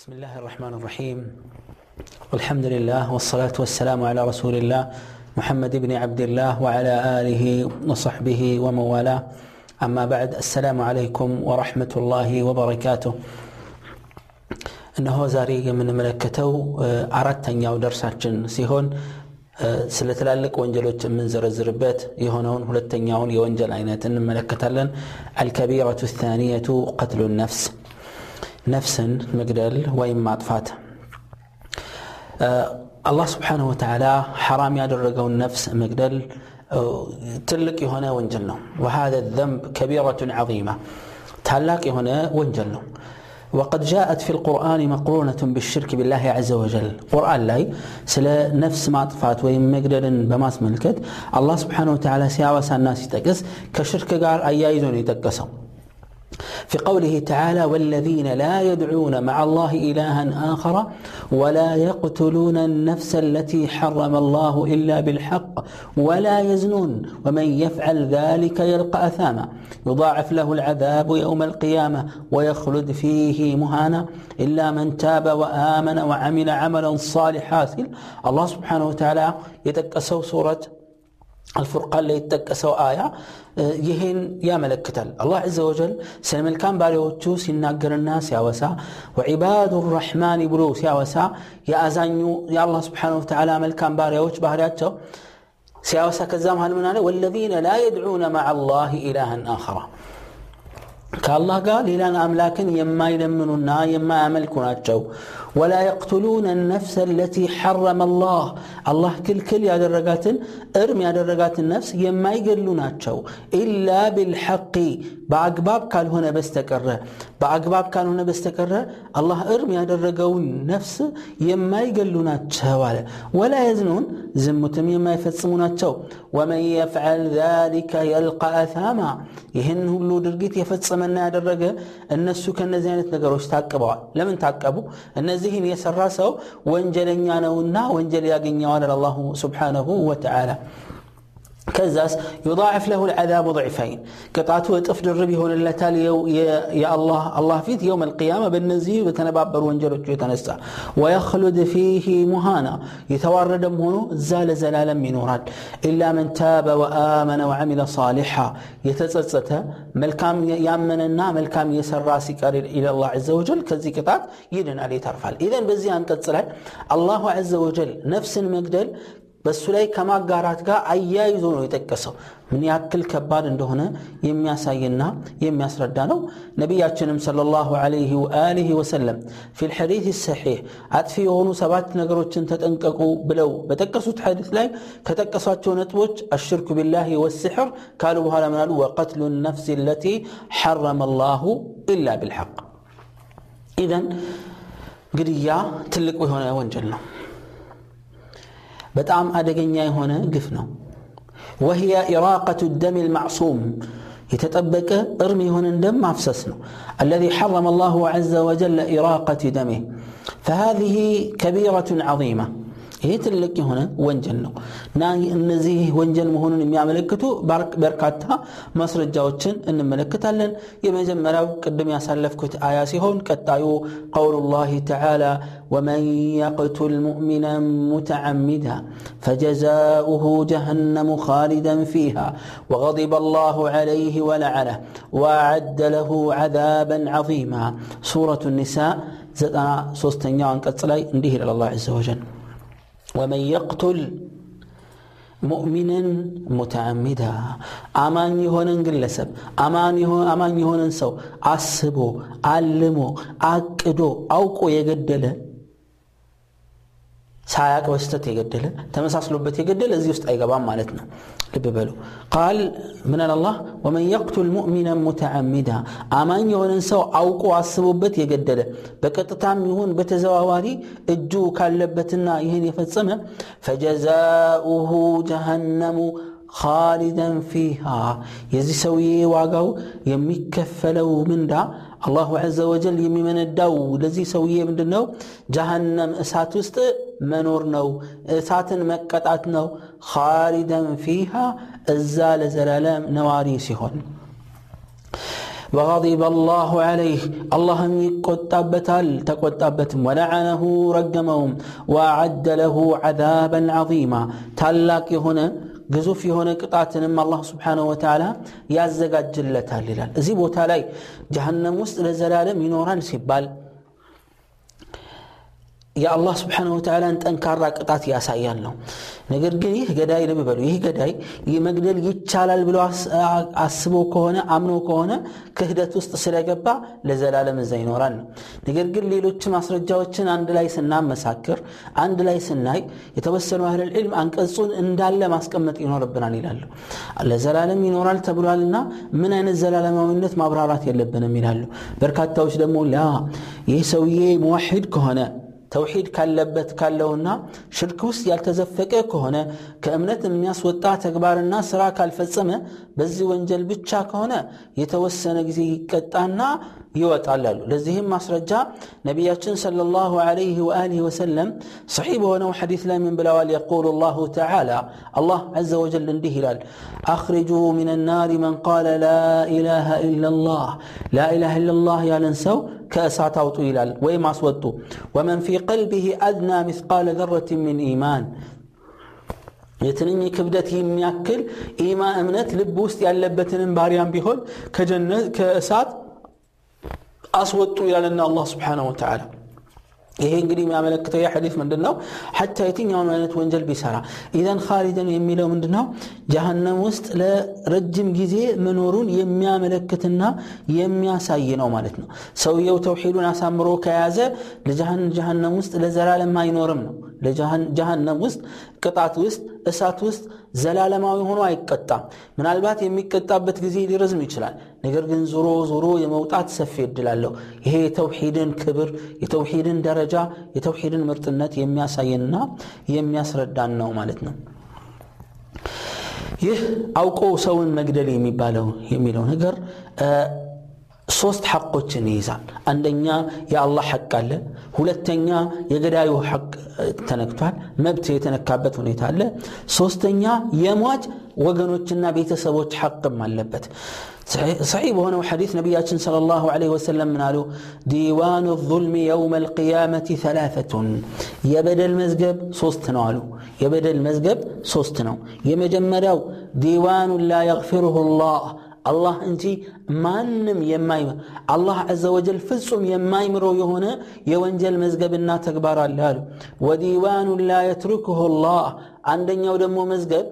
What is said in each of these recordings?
بسم الله الرحمن الرحيم والحمد لله والصلاة والسلام على رسول الله محمد بن عبد الله وعلى آله وصحبه ومن والاه أما بعد السلام عليكم ورحمة الله وبركاته እነሆ ዛሬ የምንመለከተው አራተኛው ደርሳችን ሲሆን ስለ ትላልቅ ወንጀሎች የምንዘረዝርበት የሆነውን ሁለተኛውን የወንጀል አይነት እንመለከታለን አልከቢረቱ ታኒየቱ ቀትሉ ነፍስ ነፍስን መግደል ወይም ማጥፋት አላህ ስብሓንሁ ወተዓላ ሐራም ያደረገውን ነፍስ መግደል ትልቅ የሆነ ወንጀል ነው وهذا الذنب كبيرة عظيمة ታላቅ የሆነ ወንጀል ነው وقد جاءت في القرآن مقرونة بالشرك بالله عز وجل قرآن لاي سلا نفس ما طفات ويم مقدر بماس ملكت الله سبحانه وتعالى سياوسا الناس يتقس كشرك قال أيايزون يتقسوا في قوله تعالى والذين لا يدعون مع الله إلها آخر ولا يقتلون النفس التي حرم الله إلا بالحق ولا يزنون ومن يفعل ذلك يلقى أثاما يضاعف له العذاب يوم القيامة ويخلد فيه مهانا إلا من تاب وآمن وعمل عملا صالحا. الله سبحانه وتعالى يتكسو سورة الفرقان اللي يتكسوا آية آه، يهين يا ملك كتل الله عز وجل سلم الكام باريو تشوس يناقر الناس يا وسا وعباد الرحمن بلوس يا وسا يا أزانيو يا الله سبحانه وتعالى ملكام باريو تش بهرياتو سيا وسا كزام والذين لا يدعون مع الله إلها آخر. كالله قال إلى أملاك يما يلمنونا يما يملكونا تشو ወላ የቅትሉነ ነፍሰ ለቲ ሐረመ ላህ አላህ ክልክል ያደረጋትን እርም ያደረጋትን ነፍስ የማይገሉ ናቸው ኢላ ቢልሐቂ በአግባብ ካልሆነ በስተቀረ በአግባብ ካልሆነ በስተቀረ አላህ እርም ያደረገውን ነፍስ የማይገሉ ናቸው አለ ወላ የዝኑን ዝሙትም የማይፈጽሙ ናቸው ወመን የፍዐል ذلك የልቃ አታማ ይህን ሁሉ ድርጊት የፈጸመና ያደረገ እነሱ ከነዚህ አይነት ነገሮች ታቅበዋል ለምን ታቀቡ እነዚህን የሰራ ሰው ወንጀለኛ ነውና ወንጀል ያገኘዋል አላሁ ስብሓነሁ ወተዓላ كزاس يضاعف له العذاب ضعفين قطعته እጥፍ ድርብ ይሆንለታል የአላህ አላህ ፊት የውም አልቅያማ በእነዚህ በተነባበሩ ወንጀሎቹ የተነሳ ወየክሉድ ፊህ ሙሃና የተዋረደም ሆኖ እዛ ለዘላለም ይኖራል ኢላ መን ታበ ወአመነ ወዓሚለ ሳሊሓ የተጸጸተ መልካም ያመነና መልካም የሰራ ሲቀር ኢላላህ ዘ ወጀል ከዚህ ቅጣት ይድናል ይተርፋል ኢዘን በዚህ አንቀጽ ላይ አላሁ ዘ ወጀል ነፍስን መግደል በእሱ ላይ ከማጋራት ጋር አያይዞ ነው የጠቀሰው ምን ያክል ከባድ እንደሆነ የሚያሳይና የሚያስረዳ ነው ነቢያችንም ሰለላሁ ዐለይሂ ወአሊሂ ወሰለም ፊ ልሐዲት ሰሒሕ አጥፊ የሆኑ ሰባት ነገሮችን ተጠንቀቁ ብለው በጠቀሱት ሐዲስ ላይ ከጠቀሷቸው ነጥቦች አሽርኩ ቢላህ ወስሕር ካሉ በኋላ ምናሉ ወቀትሉ ነፍስ ለቲ ሐረመ ላሁ ኢላ ብልሐቅ ኢዘን ግድያ ትልቁ የሆነ ወንጀል ነው በጣም አደገኛ የሆነ ግፍ ነው وهي إراقة الدم المعصوم يتطبق ارمي هنا دم مفسس الذي حرم الله عز وجل إراقة دمه فهذه كبيرة عظيمة ይሄ ትልቅ የሆነ ወንጀል ነው እና እነዚህ ወንጀል መሆኑን የሚያመለክቱ በርካታ ማስረጃዎችን እንመለከታለን የመጀመሪያው ቅድም ያሳለፍኩት አያ ሲሆን ቀጣዩ ቀውሉ ላህ ተዓላ ወመን የቅቱል ሙእሚናን ሙተዓሚዳ ፈጀዛኡሁ ጀሃነሙ ካሊደን ፊሃ وغضب الله عليه ولعنه وأعد له عذابا عظيما سورة النساء زتنا سوستنيا أنقص لاي انديه إلى الله عز وجل ومن يقتل ሙእሚንን ሙተዓሚዳ አማኝ የሆነን ግለሰብ አማኝ የሆነን ሰው አስቦ አልሞ አቅዶ አውቆ የገደለ ሳያቅ በስተት የገደለ ተመሳስሎበት የገደለ እዚህ ውስጥ አይገባም ማለት ነው ልብ በሉ ቃል ምን አላህ ወመን የቅቱል ሙእሚናን ሙተዓሚዳ አማኝ የሆነን ሰው አውቆ አስቦበት የገደለ በቀጥታም ይሁን በተዘዋዋሪ እጁ ካለበትና ይህን የፈጸመ ፈጀዛኡሁ ጀሃነሙ ካሊደን ፊሃ የዚህ ሰውዬ ዋጋው የሚከፈለው ምንዳ አላሁ ዘ ወጀል የሚመነዳው ለዚህ ሰውዬ ምንድን ነው ጀሃነም እሳት ውስጥ መኖር ነው እሳትን መቀጣት ነው ካሊደን ፊሃ እዛ ለዘላለም ነዋሪ ሲሆን وغضب الله عليه الله يقطبتال تقطبتم ولعنه رجمهم وأعد له عذابا عظيما تلاك هنا ግዙፍ የሆነ ቅጣትንም አላህ ስብሓንሁ ወተዓላ ያዘጋጅለታል ይላል እዚህ ቦታ ላይ ጀሃነም ውስጥ ለዘላለም ይኖራል ሲባል የአላህ ስብሓንሁ ወተዓላን ጠንካራ ቅጣት ያሳያል ነው። ነገር ግን ይህ ገዳይ ልብ ይህ ገዳይ መግደል ይቻላል ብሎ አስቦ ከሆነ አምኖ ከሆነ ክህደት ውስጥ ስለገባ ለዘላለም እዛ ይኖራል ነው። ነገር ግን ሌሎች ማስረጃዎችን አንድ ላይ ስናመሳክር አንድ ላይ ስናይ የተወሰኑ አህል ዕልም አንቀጹን እንዳለ ማስቀመጥ ይኖርብናል ይላሉ። ለዘላለም ይኖራል ተብሏልና ምን አይነት ዘላለማዊነት ማብራራት የለብንም ይላሉ። በርካታዎች ደግሞ ላ ይህ ሰውዬ ሙዋሒድ ከሆነ ተውሒድ ካለበት ካለውና ሽርክ ውስጥ ያልተዘፈቀ ከሆነ ከእምነት የሚያስወጣ ተግባርና ስራ ካልፈጸመ በዚህ ወንጀል ብቻ ከሆነ የተወሰነ ጊዜ ይቀጣና ይወጣል አሉ ለዚህም ማስረጃ ነቢያችን صلى الله عليه وآله وسلم صحيح በሆነው ሐዲስ ላይ ምን ብለዋል يقول الله تعالى الله عز وجل እንዲህ ይላል أخرجوا من النار من قال لا إله إلا الله لا إله إلا الله ያለን ሰው ከእሳት አውጡ ይላል ወይም አስወጡ ወመን ፊ ቀልቢህ አድና ምስቃለ ዘረት ምን ኢማን የትንኝ ክብደት የሚያክል ኢማ እምነት ልብ ውስጥ ያለበትንም ባሪያም ቢሆን ከእሳት አስወጡ ይላልና አላህ ስብሓንሁ ወተዓላ ይሄ እንግዲህ የሚያመለክተው የሐዲስ ምንድን ነው ሐታ የትኛውን አይነት ወንጀል ቢሰራ ኢዘን ካሊደን የሚለው ምንድን ነው ጀሃነም ውስጥ ለረጅም ጊዜ መኖሩን የሚያመለክትና የሚያሳይ ነው ማለት ነው። ሰውየው ተውሒዱን አሳምሮ ከያዘ ለጀሃነም ውስጥ ለዘላለም አይኖርም ነው ለጀሃነም ውስጥ ቅጣት ውስጥ እሳት ውስጥ ዘላለማዊ ሆኖ አይቀጣም። ምናልባት የሚቀጣበት ጊዜ ሊረዝም ይችላል። ነገር ግን ዞሮ ዞሮ የመውጣት ሰፊ እድላለሁ ይሄ የተውሒድን ክብር የተውሒድን ደረጃ የተውሒድን ምርጥነት የሚያሳየንና የሚያስረዳን ነው ማለት ነው። ይህ አውቆ ሰውን መግደል የሚባለው የሚለው ነገር ሶስት ሐቆችን ይይዛል አንደኛ የአላህ ሐቅ አለ ሁለተኛ የገዳዩ ሐቅ ተነክቷል መብት የተነካበት ሁኔታ አለ ሶስተኛ የሟች ወገኖችና ቤተሰቦች ሐቅም አለበት صحيح بهنا حديث نبياتنا صلى الله عليه وسلم من قالوا ديوان الظلم يوم القيامة ثلاثة يبدأ المزقب صوستنا قالوا يبدأ المزقب صوستنا يمجمروا ديوان لا يغفره الله አላህ እንጂ ማንም የማይ አላህ አዘ ወጀል ፍጹም የማይምረው የሆነ የወንጀል መዝገብና ተግባር አለ አሉ ወዲዋኑ ላ የትሩክሁ ላህ አንደኛው ደግሞ መዝገብ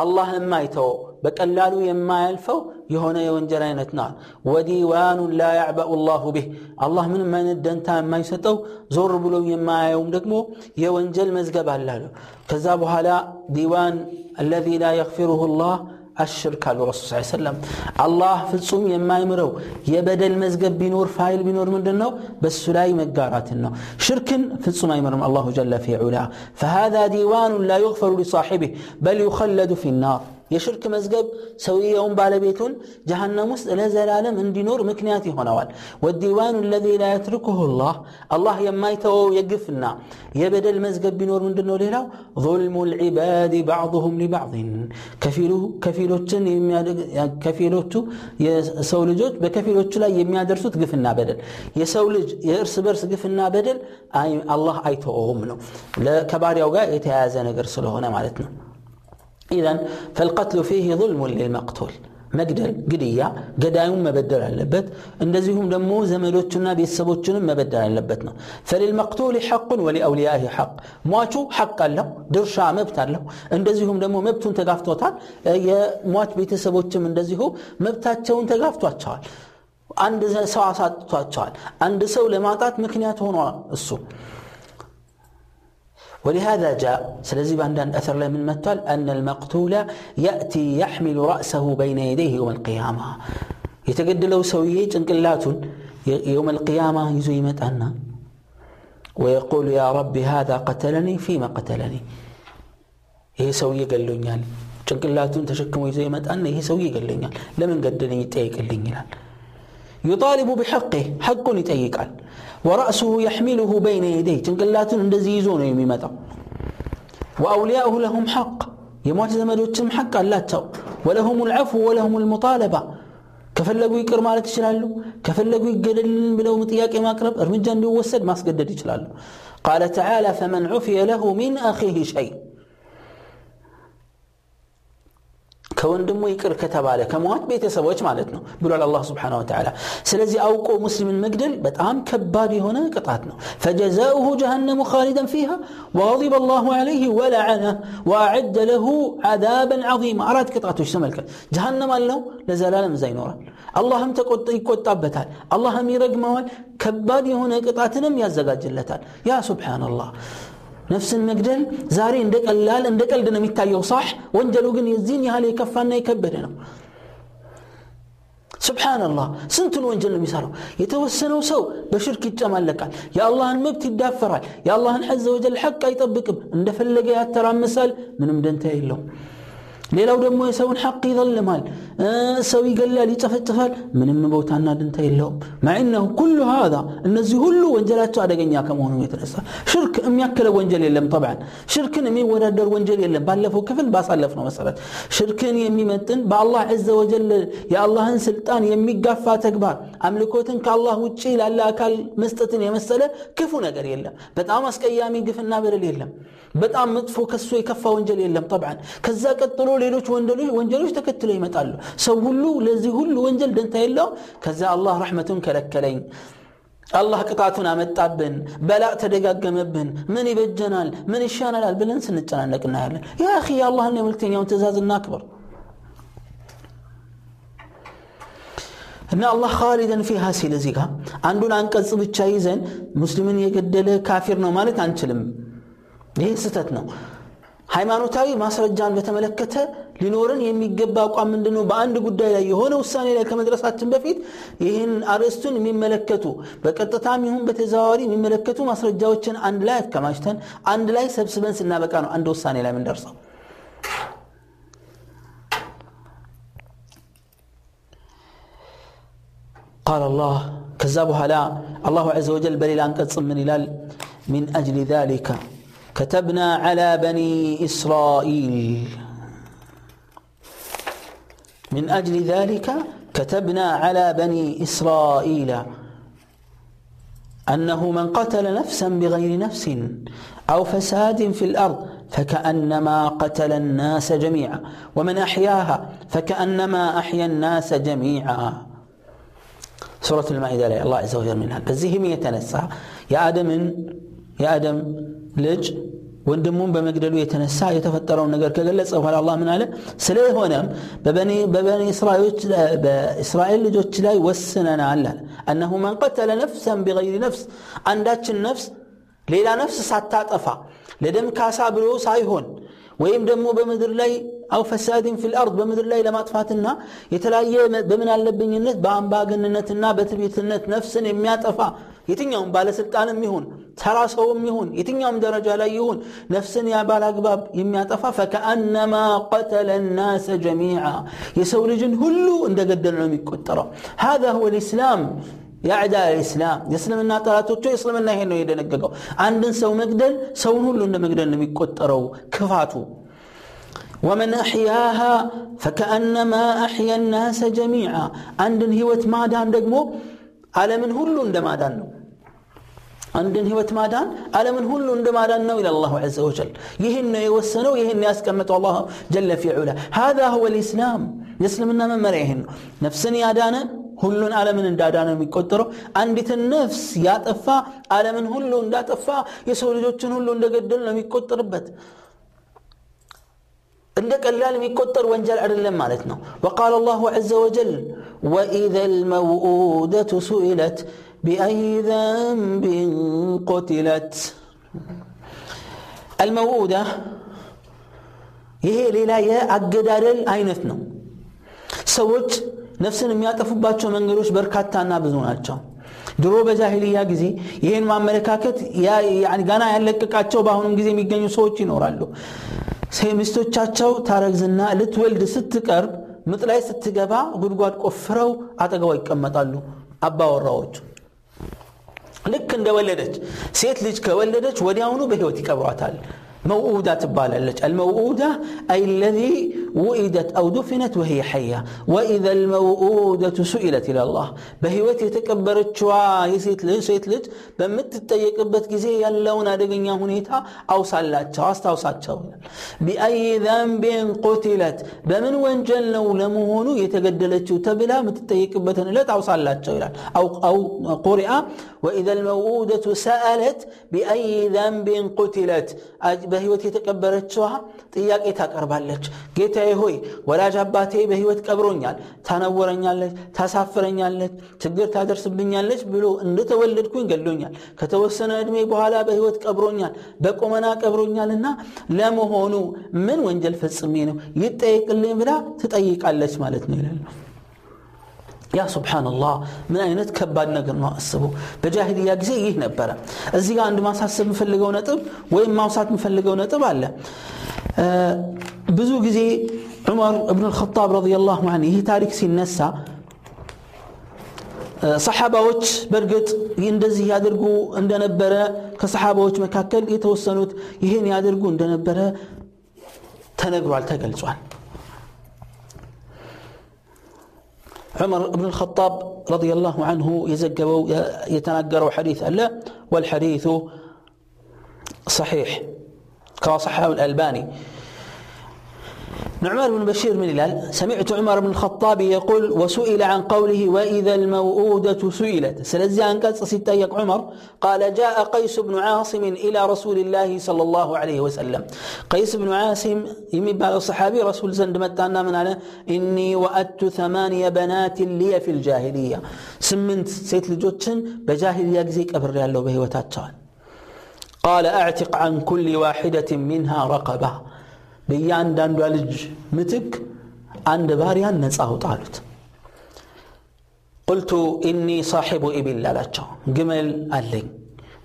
አላህ የማይተወው በቀላሉ የማያልፈው የሆነ የወንጀል አይነት ና ወዲዋኑ ላ ያዕበኡ ላሁ ቢህ አላህ ምንም አይነት ደንታ የማይሰጠው ዞር ብሎ የማያየውም ደግሞ የወንጀል መዝገብ አላሉ ከዛ በኋላ ዲዋን አለዚ ላ የግፊሩሁ ላህ አሽርክ አሉ ረሱል ስ ሰለም አላህ ፍጹም የማይምረው የበደል መዝገብ ቢኖር ፋይል ቢኖር ምንድን ነው በሱ ላይ መጋራትን ነው ሽርክን ፍጹም አይምርም አላሁ ጀለ ፊ ዑላ فهذا ديوان لا يغفر لصاحبه بل يخلد في النار የሽርክ መዝገብ ሰውየውን ባለቤቱን ጀሃነም ውስጥ ለዘላለም እንዲኖር ምክንያት ይሆነዋል ወዲዋኑ ለዚ ላ የትርክሁ ላህ አላህ የማይተወው የግፍና የበደል መዝገብ ቢኖር ምንድን ነው ሌላው ظልሙ ልዕባድ ባዕضሁም ሊባዕضን ከፊሎችን ከፊሎቹ የሰው ልጆች በከፊሎቹ ላይ የሚያደርሱት ግፍና በደል የሰው ልጅ የእርስ በርስ ግፍና በደል አላህ አይተወውም ነው ከባሪያው ጋር የተያያዘ ነገር ስለሆነ ማለት ነው ኢዘን ፈልቀትሉ ፊህ ظልሙን ሊልመቅቱል መግደል ግድያ ገዳዩን መበደል አለበት። እንደዚሁም ደግሞ ዘመዶቹና ቤተሰቦቹንም መበደል አለበት ነው። ፈሊልመቅቱል ሐቁን ወሊአውልያህ ሐቅ። ሟቹ ሐቅ አለው ድርሻ መብት አለው። እንደዚሁም ደግሞ መብቱን ተጋፍቶታል። የሟች ቤተሰቦችም እንደዚሁ መብታቸውን ተጋፍቷቸዋል። አንድ ሰው አሳጥቷቸዋል። አንድ ሰው ለማጣት ምክንያት ሆኗ እሱ። ولهذا جاء سلزي باندان أثر له من متال أن المقتول يأتي يحمل رأسه بين يديه يوم القيامة يتقد له سويه انقلات يوم القيامة يزوي متأنا ويقول يا رب هذا قتلني فيما قتلني ይሄ ሰውዬ ገሎኛል ጭንቅላቱን ተሸክሞ ይዞ ይመጣና ይሄ ሰውዬ ገሎኛል ለምን ገደለኝ ይጠይቅልኝ ይላል ዩጣሊቡ ቢሐቅህ ሐቁን ይጠይቃል ወራእሱሁ የሕሚሉሁ በይነ የደይ ጭንቅላቱን እንደዚህ ይዞ ነው የሚመጣው ወአውልያኡሁ ለሁም ሐቅ የሟች ዘመዶችም ሐቅ አላቸው ወለሁም ልዐፉ ወለሁም ልሙጣለባ ከፈለጉ ይቅር ማለት ይችላሉ ከፈለጉ ይገደልን ብለው ጥያቄ ማቅረብ እርምጃ እንዲወሰድ ማስገደድ ይችላሉ ቃለ ተዓላ ፈመን ዑፍየ ለሁ ሚን አኺህ ሸይ ከወንድሙ ይቅር ከተባለ ከሟች ቤተሰቦች ማለት ነው ብሏል አላህ ስብሓን ወተላ ስለዚህ አውቆ ሙስሊምን መግደል በጣም ከባድ የሆነ ቅጣት ነው ፈጀዛኡሁ ጀሃነሙ ካሊደን ፊሃ ወغضب الله عليه ولعنه وأعد له عذابا عظيما አራት ቅጣቶች ተመልከት ጀሃነም አለው ለዘላለም እዛ ይኖራል አላህም ይቆጣበታል አላህም ይረግመዋል ከባድ የሆነ ቅጣትንም ያዘጋጅለታል ያ ሱብሓንላህ ነፍስን መግደል ዛሬ እንደ ቀላል እንደ ቀልድ ነው የሚታየው ሳሕ ወንጀሉ ግን የዚህን ያህል የከፋና የከበደ ነው ስብሓንላህ ስንቱን ወንጀል ነው የሚሰራው የተወሰነው ሰው በሽርክ ይጨማለቃል የአላህን መብት ይዳፈራል የአላህን ሐዘ ወጀል ሐቅ አይጠብቅም እንደፈለገ ያተራምሳል ምንም ደንታ የለውም ሌላው ደግሞ የሰውን ሐቅ ይظልማል ሰው ይገላል ይጨፈጭፋል ምንም ቦታና ድንታ የለውም ማዕነሁ ኩሉ ሃذا እነዚህ ሁሉ ወንጀላቸው አደገኛ ከመሆኑ የተነሳ ሽርክ የሚያክለው ወንጀል የለም ጠብዓን ሽርክን የሚወዳደር ወንጀል የለም ባለፈው ክፍል ባሳለፍ ነው መሰረት ሽርክን የሚመጥን በአላህ ዘ ወጀል የአላህን ስልጣን የሚጋፋ ተግባር አምልኮትን ከአላህ ውጭ ላለ አካል መስጠትን የመሰለ ክፉ ነገር የለም በጣም አስቀያሚ ግፍና በደል የለም በጣም መጥፎ ከሱ የከፋ ወንጀል የለም ጠብዓን ከዛ ቀጥሎ ሌሎች ወንጀሎች ተከትለው ይመጣሉ ሰው ሁሉ ለዚህ ሁሉ ወንጀል ደንታ የለው ከዛ አላህ ረሕመቱን ከለከለኝ አላህ ቅጣቱን አመጣብን በላእ ተደጋገመብን ምን ይበጀናል ምን ይሻናላል ብለን ስንጨናነቅ እናያለን ያ አኺ የአላህና የመልክተኛውን ትእዛዝ እናክብር እና አላህ ካሊደን ፊሃ ሲል እዚህ ጋር አንዱን አንቀጽ ብቻ ይዘን ሙስሊምን የገደለ ካፊር ነው ማለት አንችልም ይህ ስህተት ነው ሃይማኖታዊ ማስረጃን በተመለከተ ሊኖረን የሚገባ አቋም ምንድነው? በአንድ ጉዳይ ላይ የሆነ ውሳኔ ላይ ከመድረሳችን በፊት ይህን አርዕስቱን የሚመለከቱ በቀጥታም ይሁን በተዘዋዋሪ የሚመለከቱ ማስረጃዎችን አንድ ላይ አከማችተን አንድ ላይ ሰብስበን ስናበቃ ነው አንድ ውሳኔ ላይ የምንደርሰው። ቃል አላህ ከዛ በኋላ አላሁ ዘ ወጀል በሌላ አንቀጽ ምን ይላል? ሚን አጅሊ ዛሊካ كتبنا على بني إسرائيل. من أجل ذلك كتبنا على بني إسرائيل أنه من قتل نفسا بغير نفس أو فساد في الأرض فكأنما قتل الناس جميعا ومن أحياها فكأنما أحيا الناس جميعا. سورة المائدة الله عز وجل منها. بزهم يتنسى يا آدم يا آدم ልጅ ወንድሙን በመግደሉ የተነሳ የተፈጠረውን ነገር ከገለጸ በኋላ አላህ ምን አለ? ስለሆነም በእስራኤል ልጆች ላይ ወስነናል አለ። እነሁ መን ቀተለ ነፍሰን ቢገይሪ ነፍስ አንዳችን ነፍስ ሌላ ነፍስ ሳታጠፋ ለደም ካሳ ብሎ ሳይሆን ወይም ደግሞ በምድር ላይ አው ፈሳድን ፊል አርድ በምድር ላይ ለማጥፋትና የተለያየ በምን አለብኝነት? በአምባገንነትና በትዕቢትነት ነፍስን የሚያጠፋ የትኛውም ባለስልጣንም ይሁን ተራ ሰውም ይሁን የትኛውም ደረጃ ላይ ይሁን ነፍስን ያባል አግባብ የሚያጠፋ ፈከአነማ ቀተለ ናሰ ጀሚዓ የሰው ልጅን ሁሉ እንደገደል ነው የሚቆጠረው هذا هو الإسلام የአዕዳ ልእስላም የእስልምና ጠላቶቹ የእስልምና ይሄን ነው የደነገገው አንድን ሰው መግደል ሰውን ሁሉ እንደ መግደል ነው የሚቆጠረው ክፋቱ ومن أحياها فكأنما أحيا الناس جميعا عندن هوت مادان دقمو ዓለምን ሁሉ እንደ ማዳን ነው አንድን ህይወት ማዳን ዓለምን ሁሉ እንደ ማዳን ነው ይላል አላሁ ዐዘ ወጀል ይህን ነው የወሰነው ይህን ያስቀመጠው አላህ ጀለ ፊ ዑላ هذا هو الإسلام የእስልምና መመሪያ ይህን ነው ነፍስን ያዳነ ሁሉን ዓለምን እንዳዳነ የሚቆጠረው አንዲትን ነፍስ ያጠፋ ዓለምን ሁሉ እንዳጠፋ የሰው ልጆችን ሁሉ እንደገደል ነው የሚቆጠርበት እንደ ቀላል የሚቆጠር ወንጀል አይደለም ማለት ነው وقال الله عز وجل وإذا الموءودة سئلت بأي ذنب قتلت الموءودة ይሄ ሌላ የአገዳደል አይነት ነው ሰዎች ነፍስን የሚያጠፉባቸው መንገዶች በርካታና ብዙ ናቸው ድሮ በጃሂልያ ጊዜ ይህን ማመለካከት ገና ያለቀቃቸው በአሁኑም ጊዜ የሚገኙ ሰዎች ይኖራሉ ሚስቶቻቸው ታረግዝና ልትወልድ ስትቀርብ ምጥ ላይ ስትገባ ጉድጓድ ቆፍረው አጠገቧ ይቀመጣሉ አባወራዎቹ ልክ እንደወለደች ሴት ልጅ ከወለደች ወዲያውኑ በህይወት ይቀብሯታል موؤودة تبالة الموؤودة أي الذي وئدت أو دفنت وهي حية وإذا الموؤودة سئلت إلى الله بهيوت يتكبرت شوا يسيت لج سيت لج بمت تيقبت ጊዜ ያለውን አደገኛ ሁኔታ አውሳላቸው አስታውሳቸው بأي ذنب قتلت በምን ወንጀል ነው ለመሆኑ የተገደለችው ተብላ የምትጠየቅበትን ዕለት አውሳላቸው ይላል أو أو قرئ وإذا الموؤودة سألت بأي ذنب በህይወት የተቀበረችዋ ጥያቄ ታቀርባለች። ጌታዬ ሆይ ወላጅ አባቴ በህይወት ቀብሮኛል፣ ታነወረኛለች፣ ታሳፍረኛለች፣ ችግር ታደርስብኛለች ብሎ እንደተወለድኩኝ ገሎኛል። ከተወሰነ እድሜ በኋላ በህይወት ቀብሮኛል፣ በቆመና ቀብሮኛልና ለመሆኑ ምን ወንጀል ፈጽሜ ነው ይጠየቅልኝ ብላ ትጠይቃለች ማለት ነው ይላል። ያ ሱብሓነላህ ምን አይነት ከባድ ነገር ነው አስቡ በጃሂልያ ጊዜ ይህ ነበረ እዚህ ጋር አንድ ማሳሰብ የምፈልገው ነጥብ ወይም ማውሳት የምፈልገው ነጥብ አለ ብዙ ጊዜ ዑመር እብን ልኸጣብ ረዲየላሁ ዐንሁ ይህ ታሪክ ሲነሳ ሰሓባዎች በእርግጥ እንደዚህ ያደርጉ እንደነበረ ከሰሓባዎች መካከል የተወሰኑት ይህን ያደርጉ እንደነበረ ተነግሯል ተገልጿል عمر بن الخطاب رضي الله عنه يزقبوا يتناقروا حديث لا والحديث صحيح. كما صححه الألباني. نعمان بن بشير من الهلال. سمعت عمر بن الخطاب يقول وسئل عن قوله وإذا الموءودة سئلت سلزي عن قصة ستايق عمر. قال جاء قيس بن عاصم إلى رسول الله صلى الله عليه وسلم قيس بن عاصم يمي بعد الصحابي رسول زند متانا من على إني وأدت ثمانية بنات لي في الجاهلية سمنت سيت لجوتشن بجاهلية زيك أبر يالله به وتاتشان قال أعتق عن كل واحدة منها رقبة በእያንዳንዷ ልጅ ምትክ አንድ ባሪያን ነፃ አውጣ አሉት ቁልቱ ኢኒ ሳሒቡ ኢቢል አላቸው ግመል አለኝ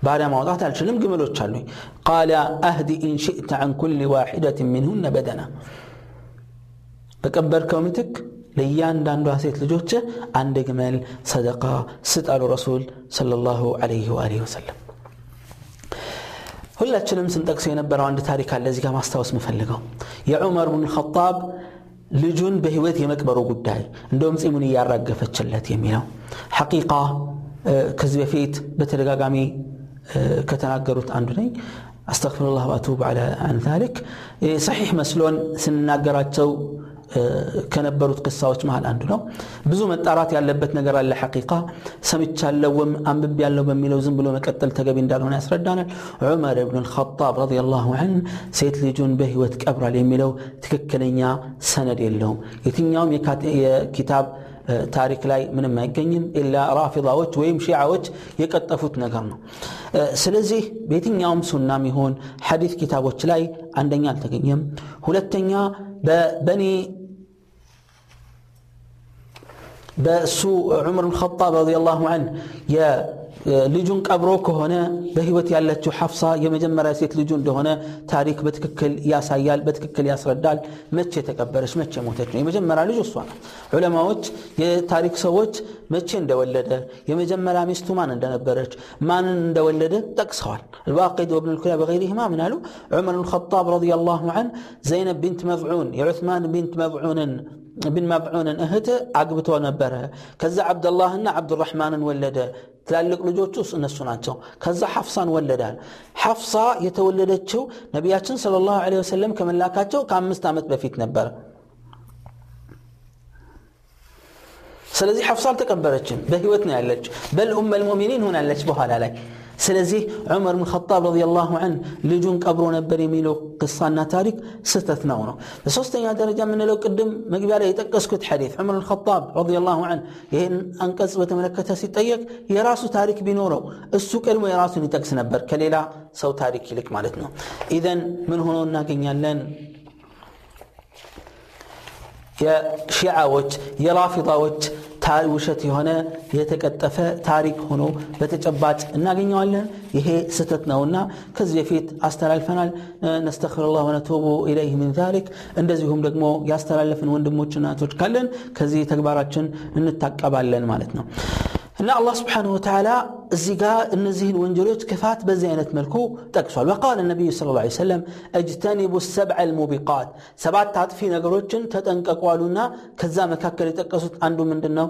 ባሪያ ማውጣት አልችልም ግመሎች አሉኝ ቃለ አህዲ ኢንሽእተ አን ኩል ዋሒደት ሚንሁነ በደና በቀበርከው ምትክ ለእያንዳንዷ ሴት ልጆች አንድ ግመል ሰደቃ ስጣሉ ረሱል ሰለላሁ ዐለይህ ወአሊህ ወሰለም ሁላችንም ስንጠቅሰው የነበረው አንድ ታሪክ አለ እዚህ ጋር ማስታወስ የምፈልገው። የዑመር ብን ኸጣብ ልጁን በህይወት የመቅበሩ ጉዳይ እንደውም ጺሙን እያራገፈችለት የሚለው ሐቂቃ ከዚህ በፊት በተደጋጋሚ ከተናገሩት አንዱ ነኝ። አስተግፊሩላህ ወአቱብ አን ዛሊክ። መስሎን ስንናገራቸው ከነበሩት ቅሳዎች መሃል አንዱ ነው ብዙ መጣራት ያለበት ነገር አለ ሐቂቃ ሰምቻለሁም አንብብ ያለው በሚለው ዝም ብሎ መቀጠል ተገቢ እንዳልሆነ ያስረዳናል ዑመር ብን ልኸጣብ ረዲየላሁ ዐን ሴት ልጁን በህይወት ቀብሯል የሚለው ትክክለኛ ሰነድ የለውም የትኛውም የኪታብ ታሪክ ላይ ምንም አይገኝም ኢላ ራፊዳዎች ወይም ሺዓዎች የቀጠፉት ነገር ነው ስለዚህ በየትኛውም ሱናም ይሆን ሐዲት ኪታቦች ላይ አንደኛ አልተገኘም ሁለተኛ በበኒ በሱ ዑመር ብንኸጣብ ረዲየላሁ ዐንሁ ልጁን ቀብሮ ከሆነ በህይወት ያለችው ሐፍሳ የመጀመሪያ ሴት ልጁ እንደሆነ ታሪክ በትክክል ያሳያል፣ በትክክል ያስረዳል። መቼ የተቀበረች መቼ ሞተች ነው። የመጀመሪያ ልጁ እሷ ናት። ዑለማዎች፣ የታሪክ ሰዎች መቼ እንደወለደ የመጀመሪያ ሚስቱ ማን እንደነበረች ማንን እንደወለደ ጠቅሰዋል። አልባቂድ ወብን ልኩያ በገይሪህማ ምን አሉ? ዑመር ብን ኸጣብ ረዲየላሁ ዐንሁ ዘይነብ ቢንት መብዑን የዑስማን ቢንት መብዑንን ብን መብዑንን እህት አግብቶ ነበረ። ከዛ ዓብደላህና ዓብዱራሕማንን ወለደ። ትላልቅ ልጆቹ እነሱ ናቸው። ከዛ ሐፍሳን ወለዳል። ሐፍሳ የተወለደችው ነቢያችን ስለ ላሁ ወሰለም ከመላካቸው ከአምስት ዓመት በፊት ነበረ ስለዚህ ሐፍሳ አልተቀበረችም። በህይወት ነው ያለች በል ኡመ ልሙእሚኒን ሆናለች በኋላ ላይ ስለዚህ ዑመር ብን ኸጣብ ረዲየላሁ ዐን ልጁን ቀብሮ ነበር የሚለው ቅሳና ታሪክ ስህተት ነው ነው በሶስተኛ ደረጃ የምንለው ቅድም መግቢያ ላይ የጠቀስኩት ሐዲት ዑመር ብን ኸጣብ ረዲየላሁ ዐን ይህን አንቀጽ በተመለከተ ሲጠየቅ የራሱ ታሪክ ቢኖረው እሱ ቀድሞ የራሱን ይጠቅስ ነበር ከሌላ ሰው ታሪክ ይልቅ ማለት ነው ኢዘን ምን ሆኖ እናገኛለን የሺዓዎች የራፊዳዎች ውሸት የሆነ የተቀጠፈ ታሪክ ሆኖ በተጨባጭ እናገኘዋለን። ይሄ ስህተት ነውና ከዚህ በፊት አስተላልፈናል። ነስተክፍርላህ ወነቱቡ ኢለይህ ምን ዛሊክ። እንደዚሁም ደግሞ ያስተላለፍን ወንድሞችና እህቶች ካለን ከዚህ ተግባራችን እንታቀባለን ማለት ነው እና አላህ ስብሓንሁ ወተዓላ الزقاء النزيه الونجلوت كفات بزينة ملكو تكسل وقال النبي صلى الله عليه وسلم اجتنبوا السبع الموبقات سبعة تعطفي نقروتشن تتنققوالونا كذا مكاكل يتقصد عنده من دنو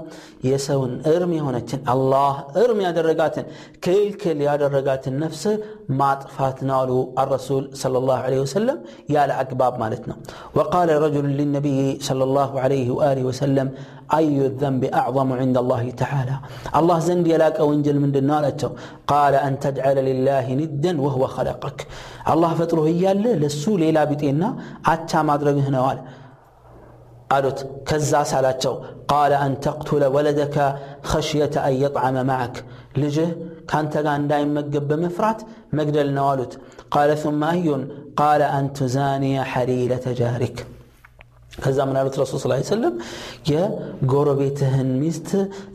يسون ارمي هونتشن الله ارمي هذا الرقاتن كل كل هذا الرقاتن نفسه ما طفاتنا الرسول صلى الله عليه وسلم يا لأكباب مالتنا وقال رجل للنبي صلى الله عليه وآله وسلم أي الذنب أعظم عند الله تعالى؟ الله زند يلاك وإنجل من دنالته. قال أن تجعل لله ندا وهو خلقك. الله فتره يال لسو ليلا بيتنا أتا ما أدرك هنا وال قالت كزا سالاتشو قال أن تقتل ولدك خشية أن يطعم معك. لجه كان تغان دايم مقب بمفرات مقدل نوالوت قال ثم أي قال أن تزاني حليلة جارك. ከዛ ምን አሉት ረሱል ስላ ሰለም የጎረቤትህን ሚስት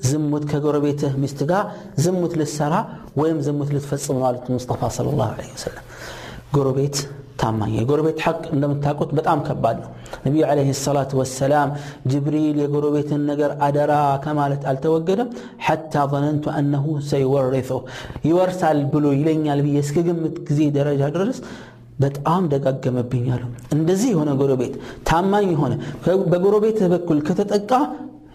ዝሙት ከጎረቤትህ ሚስት ጋር ዝሙት ልትሰራ ወይም ዝሙት ልትፈጽም ነው አሉት ሙስጠፋ ስለ ላሁ ወሰለም። ጎረቤት ታማኝ የጎረቤት ሐቅ እንደምታውቁት በጣም ከባድ ነው። ነቢዩ ዓለይሂ ሰላቱ ወሰላም ጅብሪል የጎረቤትን ነገር አደራ ከማለት አልተወገደም። ሐታ ظነንቱ አነሁ ሰይወርثው ይወርሳል ብሎ ይለኛል ብዬ እስከ ግምት ጊዜ ደረጃ ድረስ በጣም ደጋገመብኝ አሉ እንደዚህ የሆነ ጎረቤት ታማኝ የሆነ በጎረቤት በኩል ከተጠቃ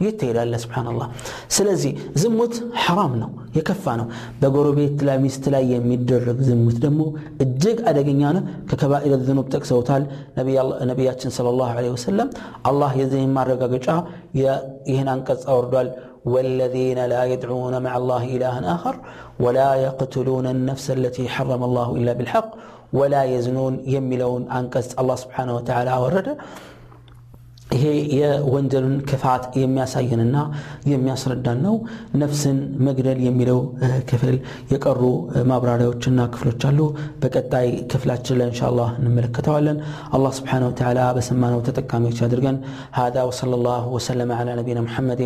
የት ትሄዳለ ስብናላህ ስለዚህ ዝሙት ሐራም ነው የከፋ ነው በጎረቤት ላይ ሚስት ላይ የሚደረግ ዝሙት ደግሞ እጅግ አደገኛ ነው ከከባኢር ዝኑብ ጠቅሰውታል ነቢያችን ስለ ላሁ ለ ወሰለም አላህ የዚህን ማረጋገጫ ይህን አንቀጽ አወርዷል والذين لا يدعون مع الله إلها آخر ولا يقتلون النفس التي حرم الله إلا بالحق ولا يزنون يملون أنكس الله سبحانه وتعالى ورد ይሄ የወንጀልን ክፋት የሚያሳየንና የሚያስረዳን ነው ነፍስን መግደል የሚለው ክፍል የቀሩ ማብራሪያዎችና ክፍሎች አሉ በቀጣይ ክፍላችን ላይ እንሻ አላህ እንመለከተዋለን አላህ ስብሓን ወተላ በሰማነው ተጠቃሚዎች አድርገን هذا وصلى الله وسلم على نبينا محمد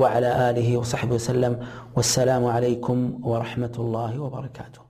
وعلى آله وصحبه وسلم والسلام عليكم ورحمة الله وبركاته